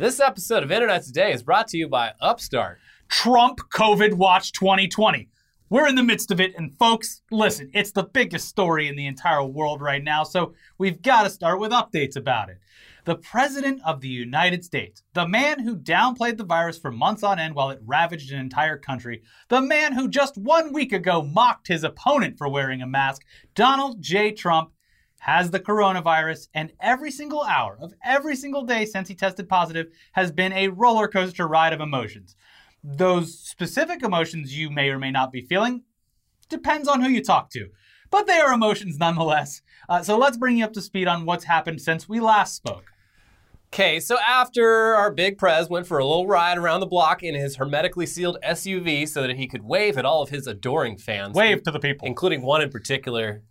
This episode of Internet Today is brought to you by Upstart. Trump COVID Watch 2020. We're in the midst of it, and folks, listen, it's the biggest story in the entire world right now, so we've got to start with updates about it. The President of the United States, the man who downplayed the virus for months on end while it ravaged an entire country, the man who just one week ago mocked his opponent for wearing a mask, Donald J. Trump, has the coronavirus, and every single hour of every single day since he tested positive has been a roller coaster ride of emotions. Those specific emotions you may or may not be feeling depends on who you talk to, but they are emotions nonetheless. Uh, so let's bring you up to speed on what's happened since we last spoke. Okay, so after our big prez went for a little ride around the block in his hermetically sealed SUV so that he could wave at all of his adoring fans, Wave to the people. including one in particular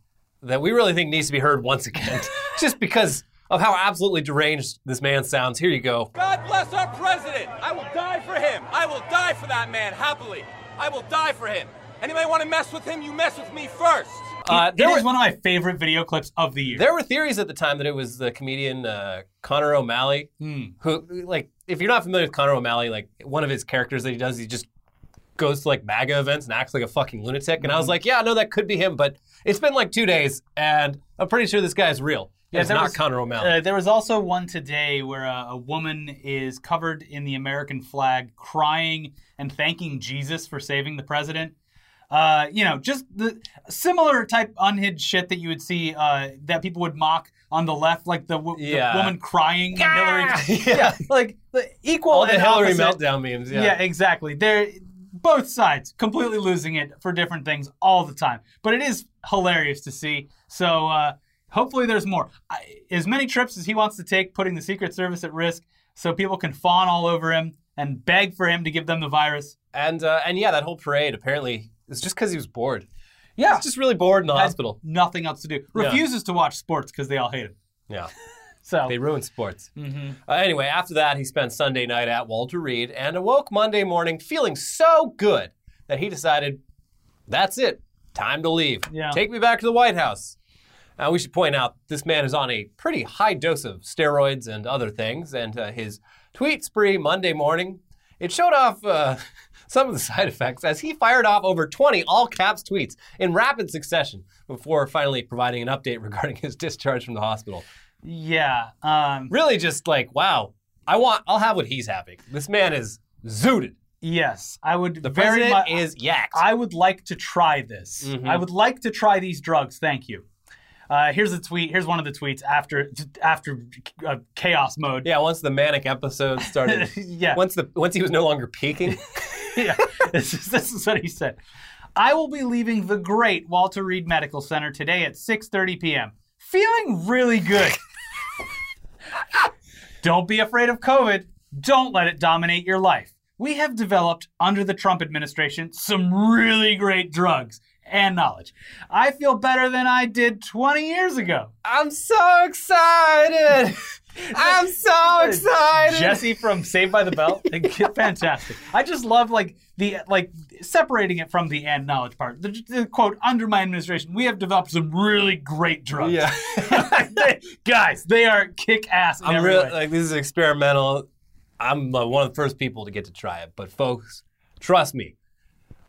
that we really think needs to be heard once again, just because of how absolutely deranged this man sounds. Here you go. God bless our president. I will die for him. I will die for that man happily. I will die for him. Anybody want to mess with him? You mess with me first. Uh, It there, is were, one of my favorite video clips of the year. there were theories at the time that it was the comedian uh, Conner O'Malley, Hmm. who, like, if you're not familiar with Conner O'Malley, like, one of his characters that he does, he just goes to like MAGA events and acts like a fucking lunatic. And I was Mm-hmm. like, yeah, no, that could be him, but it's been like two days, and I'm pretty sure this guy is real. Yeah, it's not was- Conner O'Malley. Uh, there was also one today where a, a woman is covered in the American flag, crying and thanking Jesus for saving the president. Uh, you know, just the similar type unhid shit that you would see uh, that people would mock on the left, like the, w- Yeah. the woman crying when Hillary. Yeah. like the equal All the Hillary opposite. meltdown memes. Yeah. Yeah, exactly. They're both sides completely losing it for different things all the time. But it is hilarious to see. So uh, hopefully there's more. I, as many trips as he wants to take, putting the Secret Service at risk so people can fawn all over him and beg for him to give them the virus. And uh, and yeah, that whole parade apparently is just because he was bored. Yeah. He's just really bored in the Had hospital. Nothing else to do. Yeah. Refuses to watch sports because they all hate him. Yeah, So they ruined sports. Mhm. Uh, anyway, after that, he spent Sunday night at Walter Reed and awoke Monday morning feeling so good that he decided, that's it, time to leave. Yeah. Take me back to the White House. Now, we should point out this man is on a pretty high dose of steroids and other things, and uh, his tweet spree Monday morning, it showed off uh, some of the side effects as he fired off over 20 all caps tweets in rapid succession before finally providing an update regarding his discharge from the hospital. Yeah. Um, Really, just like, wow, I want, I'll have what he's having. This man is zooted. yes. I would The very president much. is yacked. I would like to try this. Mhm. I would like to try these drugs. Thank you. Uh, here's a tweet. Here's one of the tweets after after uh, chaos mode. yeah, once the manic episode started, yeah. once the once he was no longer peaking, yeah. This is, this is what he said. I will be leaving the great Walter Reed Medical Center today at 6:30 p.m. Feeling really good. Don't be afraid of COVID. Don't let it dominate your life. We have developed under the Trump administration some really great drugs and knowledge. I feel better than I did 20 years ago. I'm so excited. I'm so excited. Jesse from Saved by the Bell, fantastic. I just love like the like separating it from the and knowledge part. The, the quote under my administration, we have developed some really great drugs. Yeah. They- guys, they are kick ass. I'm really like this is experimental. I'm uh, one of the first people to get to try it, but folks, trust me,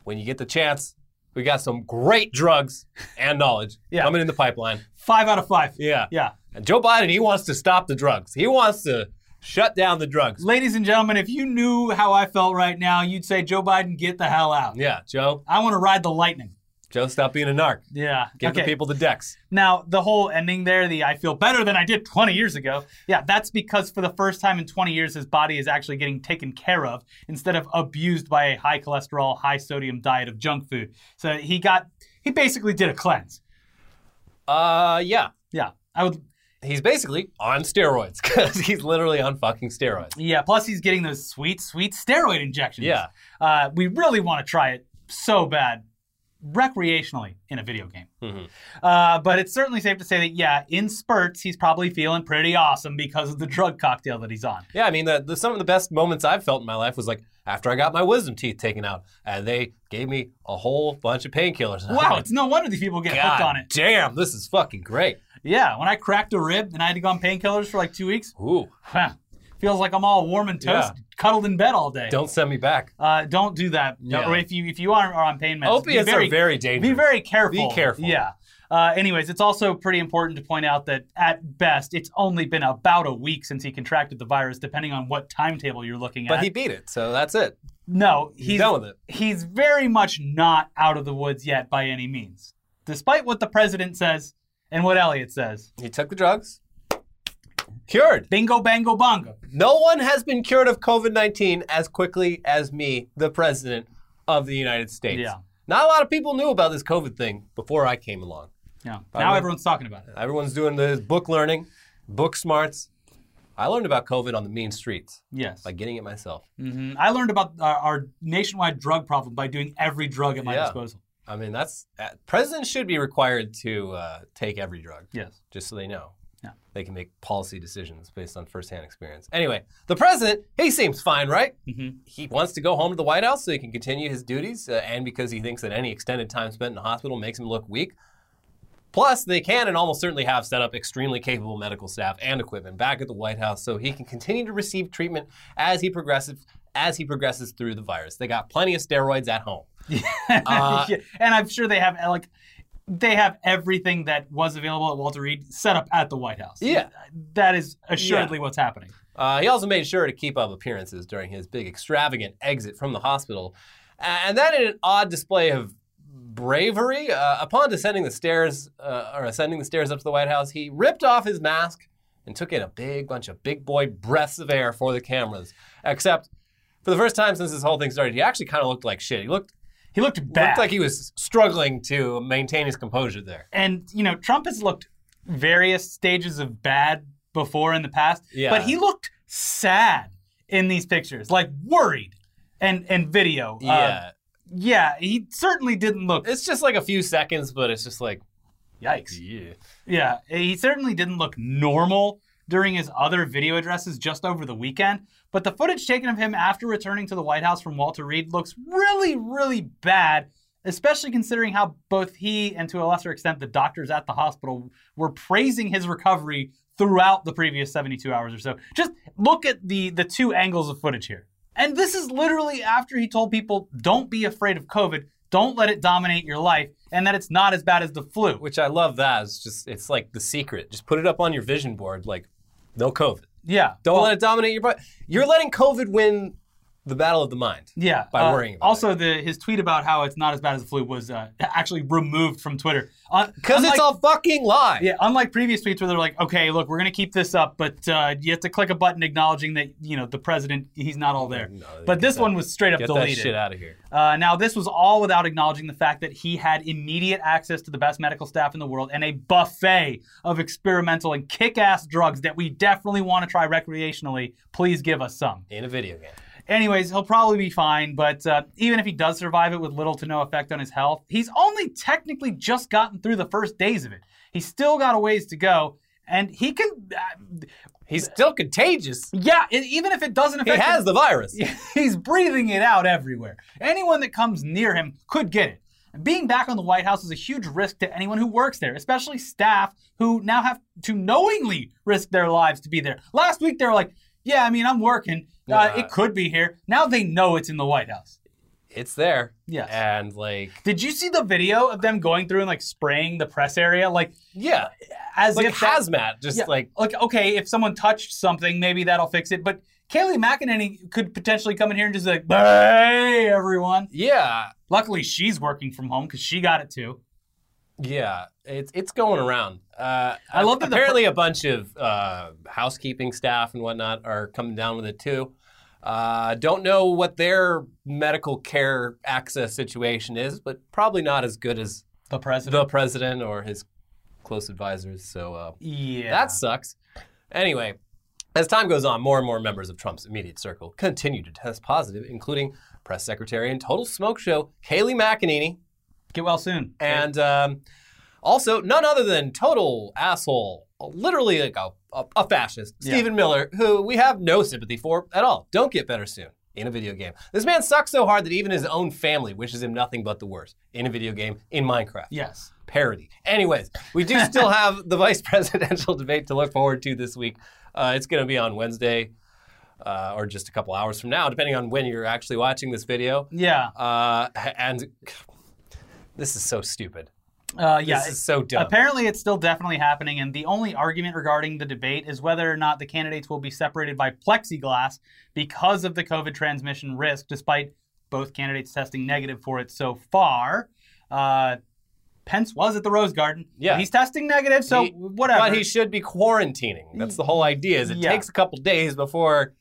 when you get the chance, we got some great drugs and knowledge Yeah. coming in the pipeline. five out of five. Yeah. Yeah. And Joe Biden, he wants to stop the drugs. He wants to shut down the drugs. Ladies and gentlemen, if you knew how I felt right now, you'd say, Joe Biden, get the hell out. Yeah, Joe. I want to ride the lightning. Joe, stop being a narc. Yeah. Give the people the decks. Now, the whole ending there, the I feel better than I did 20 years ago, yeah, that's because for the first time in 20 years, his body is actually getting taken care of instead of abused by a high cholesterol, high sodium diet of junk food. So he got, he basically did a cleanse. Uh, yeah. Yeah. I would, He's basically on steroids because he's literally on fucking steroids. yeah, plus he's getting those sweet, sweet steroid injections. Yeah. Uh, we really want to try it so bad recreationally in a video game. Mhm. Uh, but it's certainly safe to say that, yeah, in spurts, he's probably feeling pretty awesome because of the drug cocktail that he's on. Yeah, I mean, the, the, some of the best moments I've felt in my life was like after I got my wisdom teeth taken out, and they gave me a whole bunch of painkillers. Wow, like, it's no wonder these people get God hooked on it. damn, this is fucking great. Yeah, when I cracked a rib and I had to go on painkillers for like two weeks, Ooh, Feels like I'm all warm and toast, Yeah. cuddled in bed all day. Don't send me back. Uh, don't do that. Yeah. Or if you if you are, are on pain meds, Opiates be very, are very dangerous. Be very careful. Be careful. Yeah. Uh, anyways, it's also pretty important to point out that at best, it's only been about a week since he contracted the virus, depending on what timetable you're looking at. But he beat it, so that's it. no, He's he's done with it. he's very much not out of the woods yet by any means, despite what the president says and what Elliot says. He took the drugs. Cured. Bingo, bango, bongo. No one has been cured of COVID 19 as quickly as me, the president of the United States. Yeah. Not a lot of people knew about this COVID thing before I came along. Yeah. I Now everyone's talking about it. Everyone's doing the book learning, book smarts. I learned about COVID on the mean streets Yes. by getting it myself. Mhm. I learned about our, our nationwide drug problem by doing every drug at my Yeah. disposal. I mean, that's uh, presidents should be required to uh, take every drug, Yes. just so they know. Yeah. They can make policy decisions based on firsthand experience. Anyway, the president, he seems fine, right? Mhm. He wants to go home to the White House so he can continue his duties, uh, and because he thinks that any extended time spent in the hospital makes him look weak. Plus, they can and almost certainly have set up extremely capable medical staff and equipment back at the White House so he can continue to receive treatment as he progresses as he progresses through the virus. They got plenty of steroids at home. Uh, Yeah, and I'm sure they have like they have everything that was available at Walter Reed set up at the White House. Yeah. that is assuredly what's happening. Uh, he also made sure to keep up appearances during his big extravagant exit from the hospital. And then, in an odd display of bravery, uh, upon descending the stairs uh, or ascending the stairs up to the White House, he ripped off his mask and took in a big bunch of big boy breaths of air for the cameras. Except, for the first time since this whole thing started, he actually kind of looked like shit. He looked He looked bad, looked like he was struggling to maintain his composure there. and you know Trump has looked various stages of bad before in the past, Yeah. but he looked sad in these pictures, like worried, and and video. Uh, Yeah, yeah, he certainly didn't look. it's just like a few seconds, but it's just like, Yikes. yeah. Yeah, he certainly didn't look normal during his other video addresses just over the weekend. But the footage taken of him after returning to the White House from Walter Reed looks really, really bad, especially considering how both he and to a lesser extent the doctors at the hospital were praising his recovery throughout the previous 72 hours or so. Just look at the the two angles of footage here. And this is literally after he told people, don't be afraid of COVID, don't let it dominate your life, and that it's not as bad as the flu. Which I love that. It's just it's like the secret. Just put it up on your vision board, like no COVID. Yeah. Don't Well, let it dominate your. You're letting COVID win the battle of the mind. Yeah. by uh, worrying about also, the his tweet about how it's not as bad as the flu was uh, actually removed from Twitter. Because it's a fucking lie. Yeah, unlike previous tweets where they're like, okay, look, we're going to keep this up, but uh, you have to click a button acknowledging that, you know, the president, he's not all there. No, but this that- one was straight up Get deleted. that shit out of here. Uh, now, this was all without acknowledging the fact that he had immediate access to the best medical staff in the world and a buffet of experimental and kick ass drugs that we definitely want to try recreationally. Please give us some. In a video game. Anyways, he'll probably be fine, but uh, even if he does survive it with little to no effect on his health, he's only technically just gotten through the first days of it. He's still got a ways to go, and he can. Uh, He's still contagious. yeah, e- even if it doesn't affect. He has him, the virus. he's breathing it out everywhere. Anyone that comes near him could get it. Being back on the White House is a huge risk to anyone who works there, especially staff who now have to knowingly risk their lives to be there. Last week they were like, "Yeah, I mean, I'm working. Uh, it could be here." Now they know it's in the White House. It's there. Yes. And like, Did you see the video of them going through and like spraying the press area, like yeah, as like if that- hazmat. Just Yeah, like like okay, if someone touched something, maybe that'll fix it. But Kayleigh McEnany could potentially come in here and just like, "Hey, everyone." yeah, Luckily, she's working from home because she got it too. Yeah. It's it's going around. Uh, I love that the apparently a bunch of uh, housekeeping staff and whatnot are coming down with it too. Uh, don't know what their medical care access situation is, but probably not as good as The president. the president or his close advisors. So uh, yeah. that sucks. Anyway, as time goes on, more and more members of Trump's immediate circle continue to test positive, including press secretary and total smoke show Kayleigh McEnany, get well soon. and um, also none other than total asshole, literally like a, a, a fascist, Yeah. Stephen Miller, who we have no sympathy for at all. Don't get better soon. In a video game. This man sucks so hard that even his own family wishes him nothing but the worst. In a video game, in Minecraft yes. parody. Anyways, we do still have the vice presidential debate to look forward to this week. Uh, it's going to be on Wednesday. uh, or just a couple hours from now, depending on when you're actually watching this video. Yeah. Uh, and this is so stupid. Uh, yeah. This is so dumb. Apparently, it's still definitely happening, and the only argument regarding the debate is whether or not the candidates will be separated by plexiglass because of the COVID transmission risk, despite both candidates testing negative for it so far. Uh, Pence was at the Rose Garden. Yeah. He's testing negative, so He- whatever. But he should be quarantining. That's the whole idea. Is it Yeah. takes a couple days before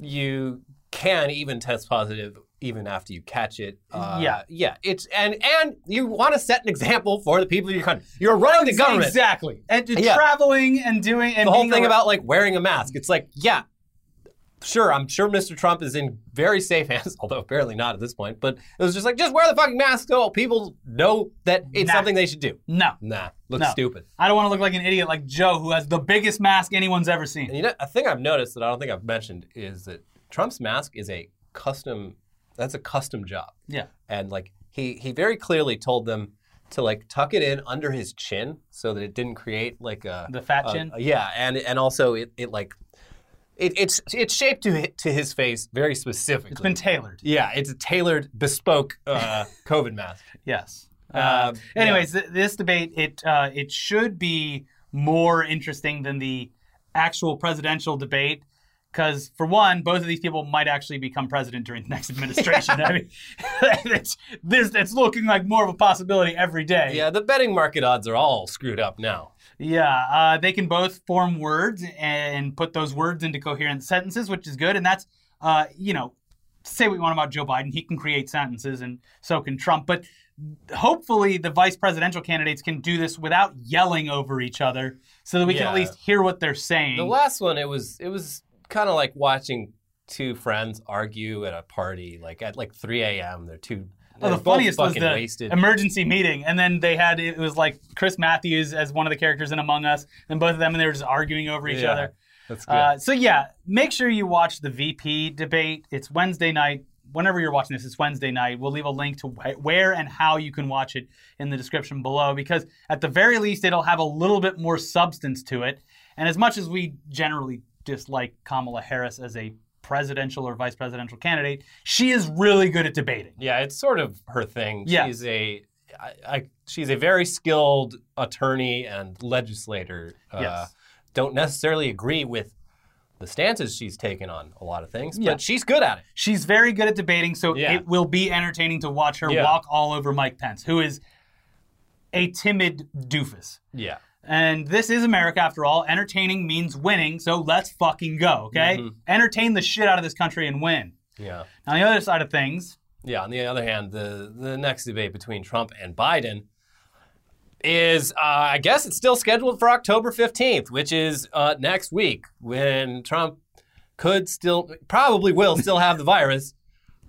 you can even test positive, even after you catch it. Uh, Yeah. yeah. It's and and you want to set an example for the people in your country. You're running the government. Exactly. And Yeah. traveling and doing and The whole thing about like wearing a mask. It's like, yeah, sure. I'm sure Mr. Trump is in very safe hands, although apparently not at this point. But it was just like, just wear the fucking mask so people know that it's Nah. something they should do. no. Nah, looks No. stupid. I don't want to look like an idiot like Joe, who has the biggest mask anyone's ever seen. And you know, a thing I've noticed that I don't think I've mentioned is that Trump's mask is a custom. That's a custom job, Yeah. and like he he very clearly told them to like tuck it in under his chin so that it didn't create like a The fat a- chin? a- yeah, and and also it it like it, it's it's shaped to to his face very specifically. It's been tailored. yeah, it's a tailored, bespoke uh, COVID mask. Yes. Uh, Uh, anyways, th- this debate it uh, it should be more interesting than the actual presidential debate because for one, both of these people might actually become president during the next administration. I mean, it's, this, it's looking like more of a possibility every day. Yeah, the betting market odds are all screwed up now. Yeah, uh, they can both form words and put those words into coherent sentences, which is good. And that's, uh, you know, say what you want about Joe Biden, he can create sentences, and so can Trump. But hopefully, the vice presidential candidates can do this without yelling over each other, so that we can at least hear what they're saying. The last one, it was it was kind of like watching two friends argue at a party, like at like 3 a.m. They're two. Oh, they're the funniest was fucking the wasted. emergency meeting, and then they had it was like Chris Matthews as one of the characters in Among Us, and both of them, and they were just arguing over each Yeah, other. That's good. Uh, so yeah, make sure you watch the VP debate. It's Wednesday night. Whenever you're watching this, it's Wednesday night. We'll leave a link to wh- where and how you can watch it in the description below because at the very least, it'll have a little bit more substance to it. And as much as we generally dislike Kamala Harris as a presidential or vice presidential candidate, she is really good at debating. yeah, it's sort of her thing. Yeah. She's a I, I, she's a very skilled attorney and legislator. Uh, Yes. Don't necessarily agree with the stances she's taken on a lot of things, Yeah. but she's good at it. She's very good at debating, so Yeah. it will be entertaining to watch her Yeah. walk all over Mike Pence, who is a timid doofus. Yeah. And this is America after all. Entertaining means winning, so let's fucking go, okay? Mm-hmm. Entertain the shit out of this country and win. Yeah. On the other side of things, Yeah, on the other hand, the, the next debate between Trump and Biden is, uh, I guess it's still scheduled for October 15th, which is uh, next week when Trump could still, probably will still have the virus.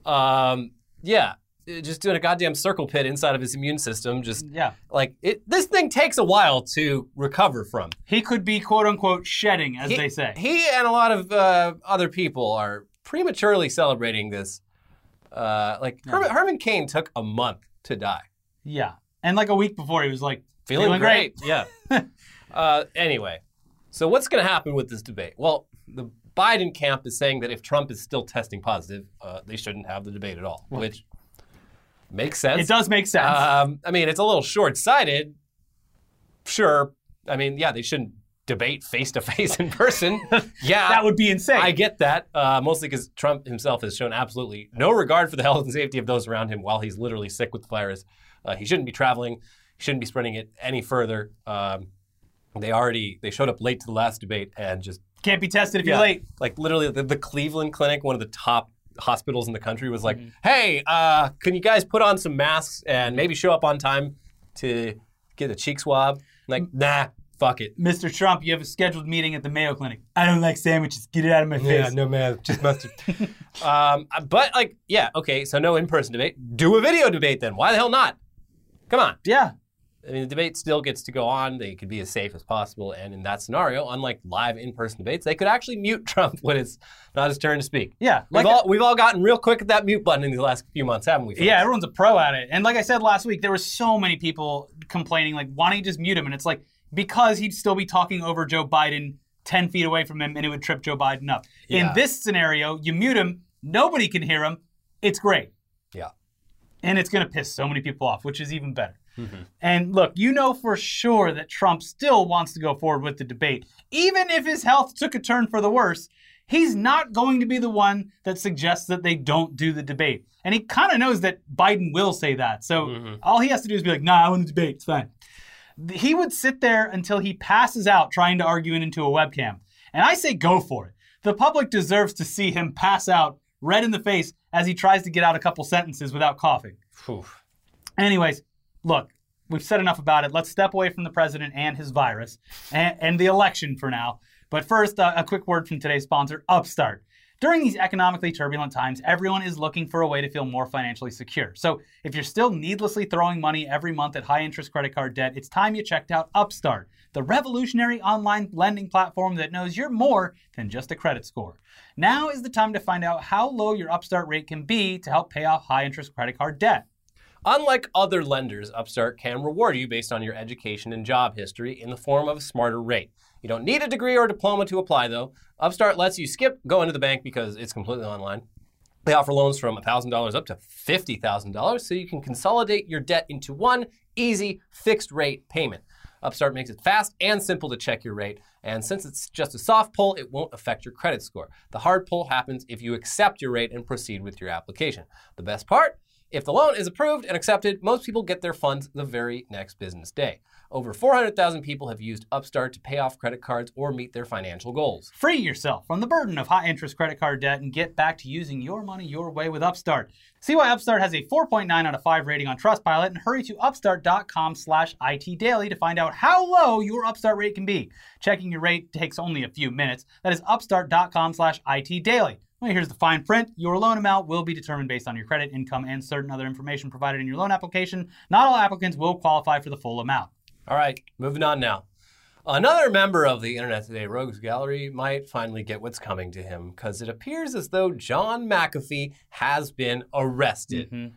Um, yeah, just doing a goddamn circle pit inside of his immune system. Just yeah, like it, this thing takes a while to recover from. he could be quote unquote shedding, as He- they say. He and a lot of uh, other people are prematurely celebrating this. Uh, like Herman, Herman Cain took a month to die. yeah. And like a week before, he was like, Feeling, Feeling great. Yeah. uh, anyway, so what's going to happen with this debate? Well, the Biden camp is saying that if Trump is still testing positive, uh, they shouldn't have the debate at all, which makes sense. It does make sense. Um, I mean, it's a little short-sighted. Sure. I mean, yeah, they shouldn't debate face to face in person. Yeah, that would be insane. I get that, uh, mostly because Trump himself has shown absolutely no regard for the health and safety of those around him while he's literally sick with the virus. Uh, he shouldn't be traveling. He shouldn't be spreading it any further. Um, they already they showed up late to the last debate and just Can't be tested if yeah, you're late. like literally the, the Cleveland Clinic, one of the top hospitals in the country, was like, "Hey, uh, can you guys put on some masks and maybe show up on time to get a cheek swab?" Like, nah, fuck it. Mr. Trump, you have a scheduled meeting at the Mayo Clinic. I don't like sandwiches. Get it out of my face. Yeah, no man, just mustard. um, but like, yeah, okay, so no in-person debate. Do a video debate then. Why the hell not? Come on. Yeah. I mean, the debate still gets to go on. They could be as safe as possible. And in that scenario, unlike live in-person debates, they could actually mute Trump when it's not his turn to speak. Yeah. We've Like all, we've all gotten real quick at that mute button in the last few months, haven't we? folks? Yeah, everyone's a pro at it. And like I said last week, there were so many people complaining, like, why don't you just mute him? And it's like, because he'd still be talking over Joe Biden 10 feet away from him and it would trip Joe Biden up. Yeah. In this scenario, you mute him, nobody can hear him. It's great. Yeah. And it's going to piss so many people off, which is even better. Mm-hmm. And look, you know for sure that Trump still wants to go forward with the debate. Even if his health took a turn for the worse, he's not going to be the one that suggests that they don't do the debate. And he kind of knows that Biden will say that. So mm-hmm. all he has to do is be like, nah, I want to debate. It's fine. He would sit there until he passes out trying to argue it into a webcam. And I say go for it. The public deserves to see him pass out red in the face as he tries to get out a couple sentences without coughing. Whew. Anyways, look, we've said enough about it. Let's step away from the president and his virus and, and the election for now. But first, uh, a quick word from today's sponsor, Upstart. During these economically turbulent times, everyone is looking for a way to feel more financially secure. So, if you're still needlessly throwing money every month at high interest credit card debt, it's time you checked out Upstart, the revolutionary online lending platform that knows you're more than just a credit score. Now is the time to find out how low your Upstart rate can be to help pay off high interest credit card debt. Unlike other lenders, Upstart can reward you based on your education and job history in the form of a smarter rate. You don't need a degree or diploma to apply, though. Upstart lets you skip going to the bank because it's completely online. They offer loans from $1,000 up to $50,000 so you can consolidate your debt into one easy fixed rate payment. Upstart makes it fast and simple to check your rate, and since it's just a soft pull, it won't affect your credit score. The hard pull happens if you accept your rate and proceed with your application. The best part? If the loan is approved and accepted, most people get their funds the very next business day. Over 400,000 people have used Upstart to pay off credit cards or meet their financial goals. Free yourself from the burden of high interest credit card debt and get back to using your money your way with Upstart. See why Upstart has a 4.9 out of 5 rating on Trustpilot and hurry to upstart.com slash itdaily to find out how low your Upstart rate can be. Checking your rate takes only a few minutes. That is upstart.com slash itdaily. Well, here's the fine print. Your loan amount will be determined based on your credit, income, and certain other information provided in your loan application. Not all applicants will qualify for the full amount. All right, moving on now. Another member of the Internet Today Rogues Gallery might finally get what's coming to him because it appears as though John McAfee has been arrested.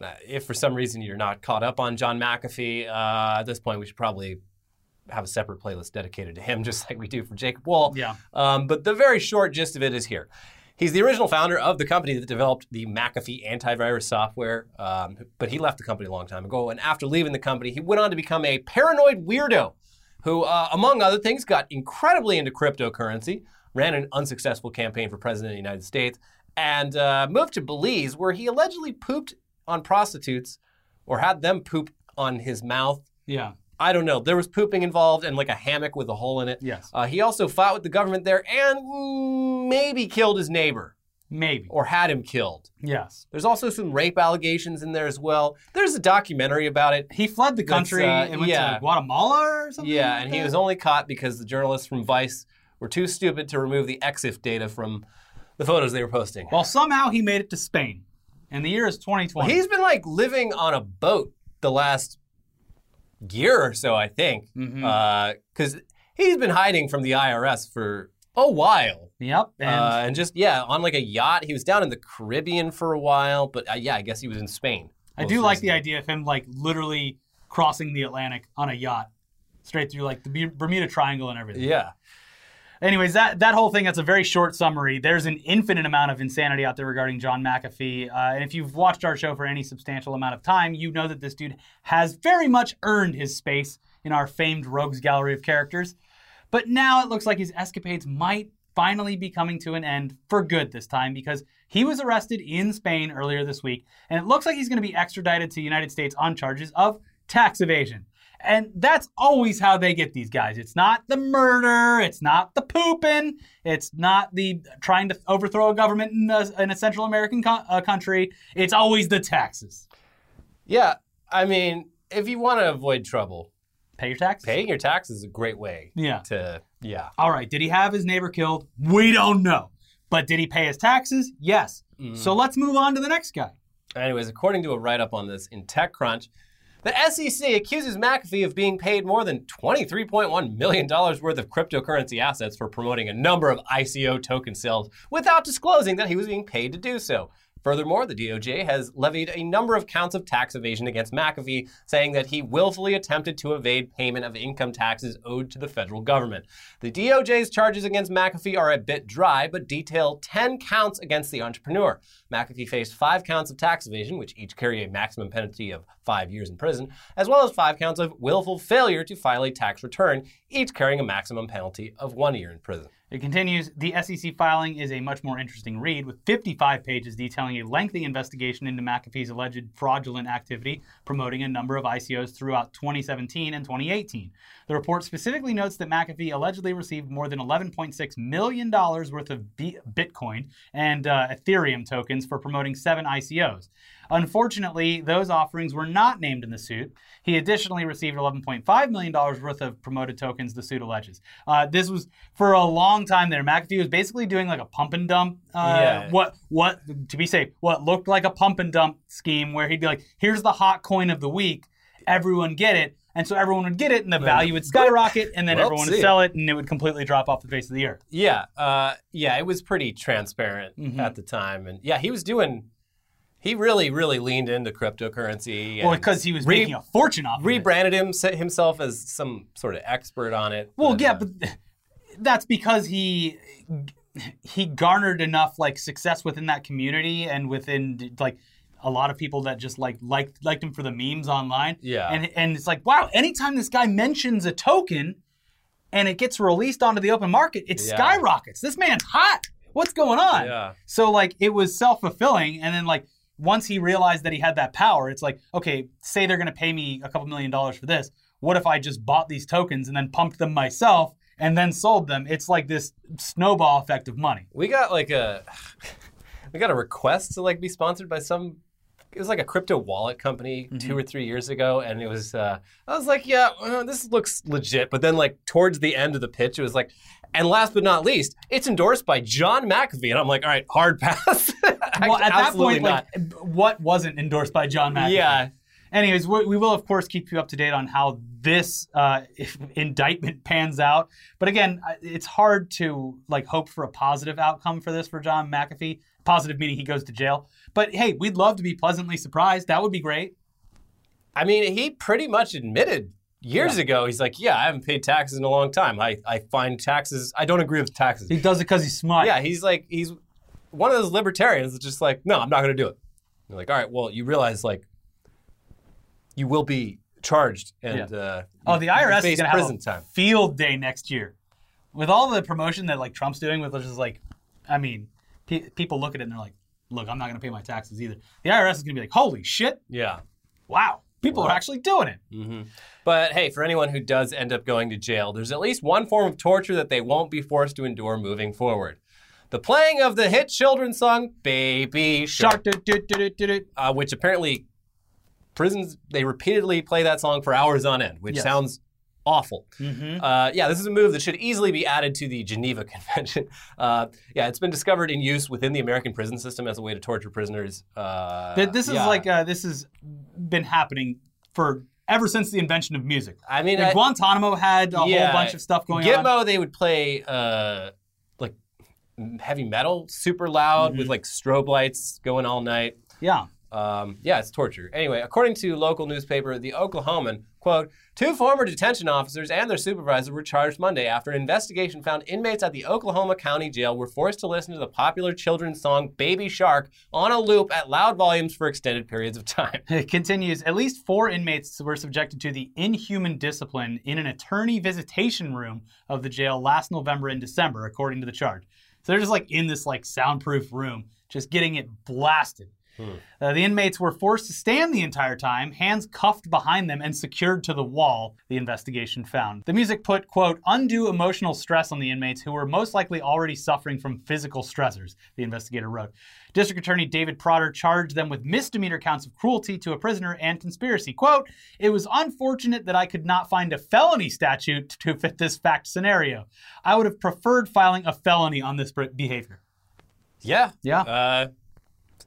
Uh, if for some reason you're not caught up on John McAfee, uh, at this point we should probably have a separate playlist dedicated to him, just like we do for Jacob Wohl. Yeah. Um, but the very short gist of it is here. He's the original founder of the company that developed the McAfee antivirus software, um, but he left the company a long time ago. And after leaving the company, he went on to become a paranoid weirdo who, uh, among other things, got incredibly into cryptocurrency, ran an unsuccessful campaign for president of the United States, and uh, moved to Belize, where he allegedly pooped on prostitutes or had them poop on his mouth. Yeah. I don't know. There was pooping involved and like a hammock with a hole in it. Yes. Uh, he also fought with the government there and maybe killed his neighbor Maybe. or had him killed. Yes. There's also some rape allegations in there as well. There's a documentary about it. He fled the country uh, and went yeah. to Guatemala or something. Yeah, like and he was only caught because the journalists from Vice were too stupid to remove the EXIF data from the photos they were posting. Well, somehow he made it to Spain, and the year is 2020. He's been like living on a boat the last year or so, I think, because he's been hiding from the IRS for a while. Yep. And uh, and just yeah, on like a yacht. He was down in the Caribbean for a while, but uh, yeah, I guess he was in Spain. I do like the idea of him like literally crossing the Atlantic on a yacht, straight through like the Bermuda Triangle and everything. Yeah, Anyways, that that whole thing that's a very short summary. There's an infinite amount of insanity out there regarding John McAfee, uh, and if you've watched our show for any substantial amount of time, you know that this dude has very much earned his space in our famed rogues gallery of characters. But now it looks like his escapades might finally be coming to an end for good this time because he was arrested in Spain earlier this week, and it looks like he's going to be extradited to the United States on charges of tax evasion. And that's always how they get these guys. It's not the murder, it's not the pooping, it's not the trying to overthrow a government in a, in a Central American co- uh, country. It's always the taxes. yeah. I mean, if you want to avoid trouble, Pay your taxes. paying your taxes is a great way Yeah. to yeah. All right. Did he have his neighbor killed? We don't know. But did he pay his taxes? Yes. So let's move on to the next guy. Anyways, according to a write up on this in TechCrunch, the SEC accuses McAfee of being paid more than $23.1 million worth of cryptocurrency assets for promoting a number of ICO token sales without disclosing that he was being paid to do so. Furthermore, the DOJ has levied a number of counts of tax evasion against McAfee, saying that he willfully attempted to evade payment of income taxes owed to the federal government. The DOJ's charges against McAfee are a bit dry, but detail 10 counts against the entrepreneur. McAfee faced five counts of tax evasion, which each carry a maximum penalty of five years in prison, as well as five counts of willful failure to file a tax return, each carrying a maximum penalty of one year in prison. It continues The SEC filing is a much more interesting read, with 55 pages detailing a lengthy investigation into McAfee's alleged fraudulent activity, promoting a number of ICOs throughout 2017 and 2018. The report specifically notes that McAfee allegedly received more than $11.6 million worth of B- Bitcoin and uh, Ethereum tokens for promoting seven ICOs. Unfortunately, those offerings were not named in the suit. He additionally received $11.5 million worth of promoted tokens, the suit alleges. Uh, this was for a long time there. McAfee was basically doing like a pump and dump. Uh, Yeah. What, what, to be safe, what looked like a pump and dump scheme where he'd be like, here's the hot coin of the week, everyone get it. And so everyone would get it, and the value would skyrocket, and then Well, everyone would sell it, and it would completely drop off the face of the earth. Yeah, uh, yeah, it was pretty transparent Mm-hmm. at the time, and yeah, he was doing. He really, really leaned into cryptocurrency. Well, because he was re- making a fortune off of it. rebranded him, himself as some sort of expert on it. Well, yeah, uh, but that's because he he garnered enough like success within that community and within like a lot of people that just like liked liked him for the memes online. Yeah. And and it's like, wow, anytime this guy mentions a token and it gets released onto the open market, it Yeah. skyrockets. This man's hot. What's going on? Yeah. So like it was self-fulfilling and then like once he realized that he had that power, it's like, okay, say they're going to pay me a couple million dollars for this. What if I just bought these tokens and then pumped them myself and then sold them? It's like this snowball effect of money. we got like a we got a request to like be sponsored by some. It was like a crypto wallet company Mm-hmm. two or three years ago, and it was. Uh, I was like, yeah, well, this looks legit. But then, like towards the end of the pitch, it was like, and last but not least, it's endorsed by John McAfee, and I'm like, all right, hard pass. Well, at that point, not. like, what wasn't endorsed by John McAfee? Yeah. Anyways, we, we will of course keep you up to date on how this uh, indictment pans out. But again, it's hard to like hope for a positive outcome for this for John McAfee. Positive meaning he goes to jail. But hey, we'd love to be pleasantly surprised. That would be great. I mean, he pretty much admitted years ago. He's like, yeah, I haven't paid taxes in a long time. I I find taxes. I don't agree with taxes. He does it because he's smart. Yeah, he's like he's one of those libertarians that's just like, no, I'm not going to do it. You're like, all right, well, you realize like you will be charged and uh, Oh, the IRS is gonna prison have a time. field day next year, with all the promotion that like Trump's doing. With just like, I mean, pe- people look at it and they're like, "Look, I'm not going to pay my taxes either." The IRS is going to be like, "Holy shit! Yeah. Wow, people are actually doing it." But hey, for anyone who does end up going to jail, there's at least one form of torture that they won't be forced to endure moving forward. The playing of the hit children's song "Baby Shark," uh, which apparently prisons they repeatedly play that song for hours on end, which Yes. sounds awful. Uh, yeah, this is a move that should easily be added to the Geneva Convention. Uh, yeah, it's been discovered in use within the American prison system as a way to torture prisoners. Uh, this is yeah. like uh, this has been happening for ever since the invention of music. I mean, Like I- Guantanamo had a yeah, whole bunch of stuff going Gitmo, on. Gitmo, they would play uh, like heavy metal, super loud Mm-hmm. with like strobe lights going all night. Yeah. Um, yeah, it's torture. Anyway, according to local newspaper The Oklahoman, quote, two former detention officers and their supervisor were charged Monday after an investigation found inmates at the Oklahoma County Jail were forced to listen to the popular children's song Baby Shark on a loop at loud volumes for extended periods of time. It continues. At least four inmates were subjected to the inhuman discipline in an attorney visitation room of the jail last November and December, according to the charge. So they're just like in this like soundproof room, just getting it blasted. Uh, the inmates were forced to stand the entire time, hands cuffed behind them and secured to the wall, the investigation found. The music put, quote, undue emotional stress on the inmates who were most likely already suffering from physical stressors, the investigator wrote. District Attorney David Prater charged them with misdemeanor counts of cruelty to a prisoner and conspiracy. Quote, it was unfortunate that I could not find a felony statute to fit this fact scenario. I would have preferred filing a felony on this behavior. Yeah. Yeah. Uh, it's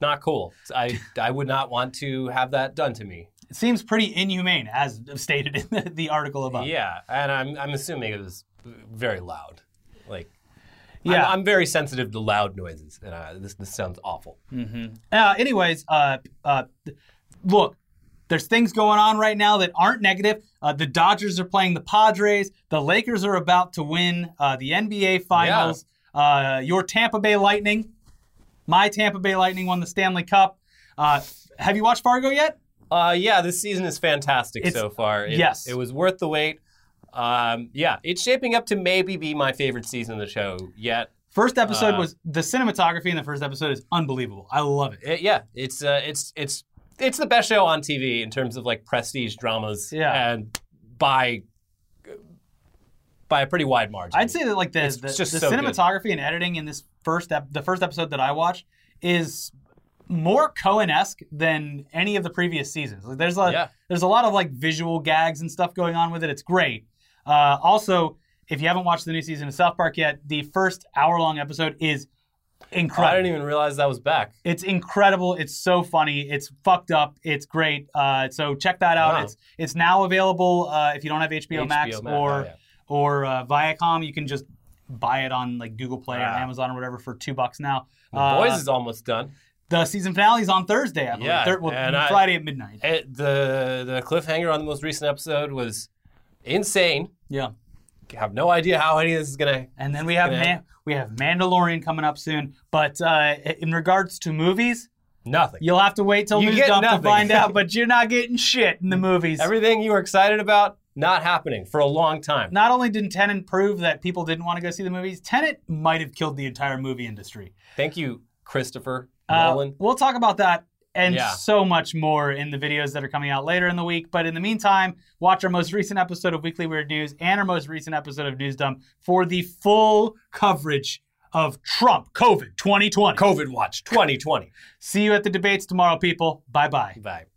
not cool. I, I would not want to have that done to me. It seems pretty inhumane, as stated in the, the article above. Yeah, and I'm, I'm assuming it was very loud. Like, Yeah. I'm, I'm very sensitive to loud noises, and uh, this this sounds awful. Uh, anyways, uh, uh, look, there's things going on right now that aren't negative. Uh, the Dodgers are playing the Padres. The Lakers are about to win uh, the NBA Finals. Uh, your Tampa Bay Lightning, my Tampa Bay Lightning won the Stanley Cup. Uh, have you watched Fargo yet? Uh, yeah, this season is fantastic It's- so far. It, yes. it was worth the wait. Um, yeah, it's shaping up to maybe be my favorite season of the show yet. First episode Uh, was the cinematography in the first episode is unbelievable. I love it. It- yeah, it's uh, it's it's it's the best show on TV in terms of like prestige dramas. Yeah. and by by a pretty wide margin. I'd say that like the the, just the so good. cinematography and editing in this first ep- the first episode that I watched is more Coen-esque than any of the previous seasons. Like, there's a Yeah. there's a lot of like visual gags and stuff going on with it. It's great. Uh, also, if you haven't watched the new season of South Park yet, the first hour long episode is incredible. I didn't even realize that was back. It's incredible. It's so funny. It's fucked up. It's great. Uh, so check that out. Wow. It's it's now available uh, if you don't have HBO, Max HBO Max, or oh, yeah. Or uh, Viacom. You can just buy it on like Google Play or Ah. Amazon or whatever for two bucks now. The Uh, Boys is almost done. the season finale is on Thursday. I believe. Yeah, well, and I- Friday at midnight. It, the the cliffhanger on the most recent episode was insane. Yeah. Have no idea how any of this is gonna. And then we have Man- we have Mandalorian coming up soon. But uh, in regards to movies, Nothing. you'll have to wait till You News get Dump to find out. But you're not getting shit in the movies. Everything you were excited about, not happening for a long time. not only did Tenet prove that people didn't want to go see the movies, Tenet might have killed the entire movie industry. Thank you, Christopher Uh, Nolan. we'll talk about that and Yeah. so much more in the videos that are coming out later in the week. But in the meantime, watch our most recent episode of Weekly Weird News and our most recent episode of News Dump for the full coverage of Trump COVID 2020. COVID Watch 2020. See you at the debates tomorrow, people. Bye bye. Bye.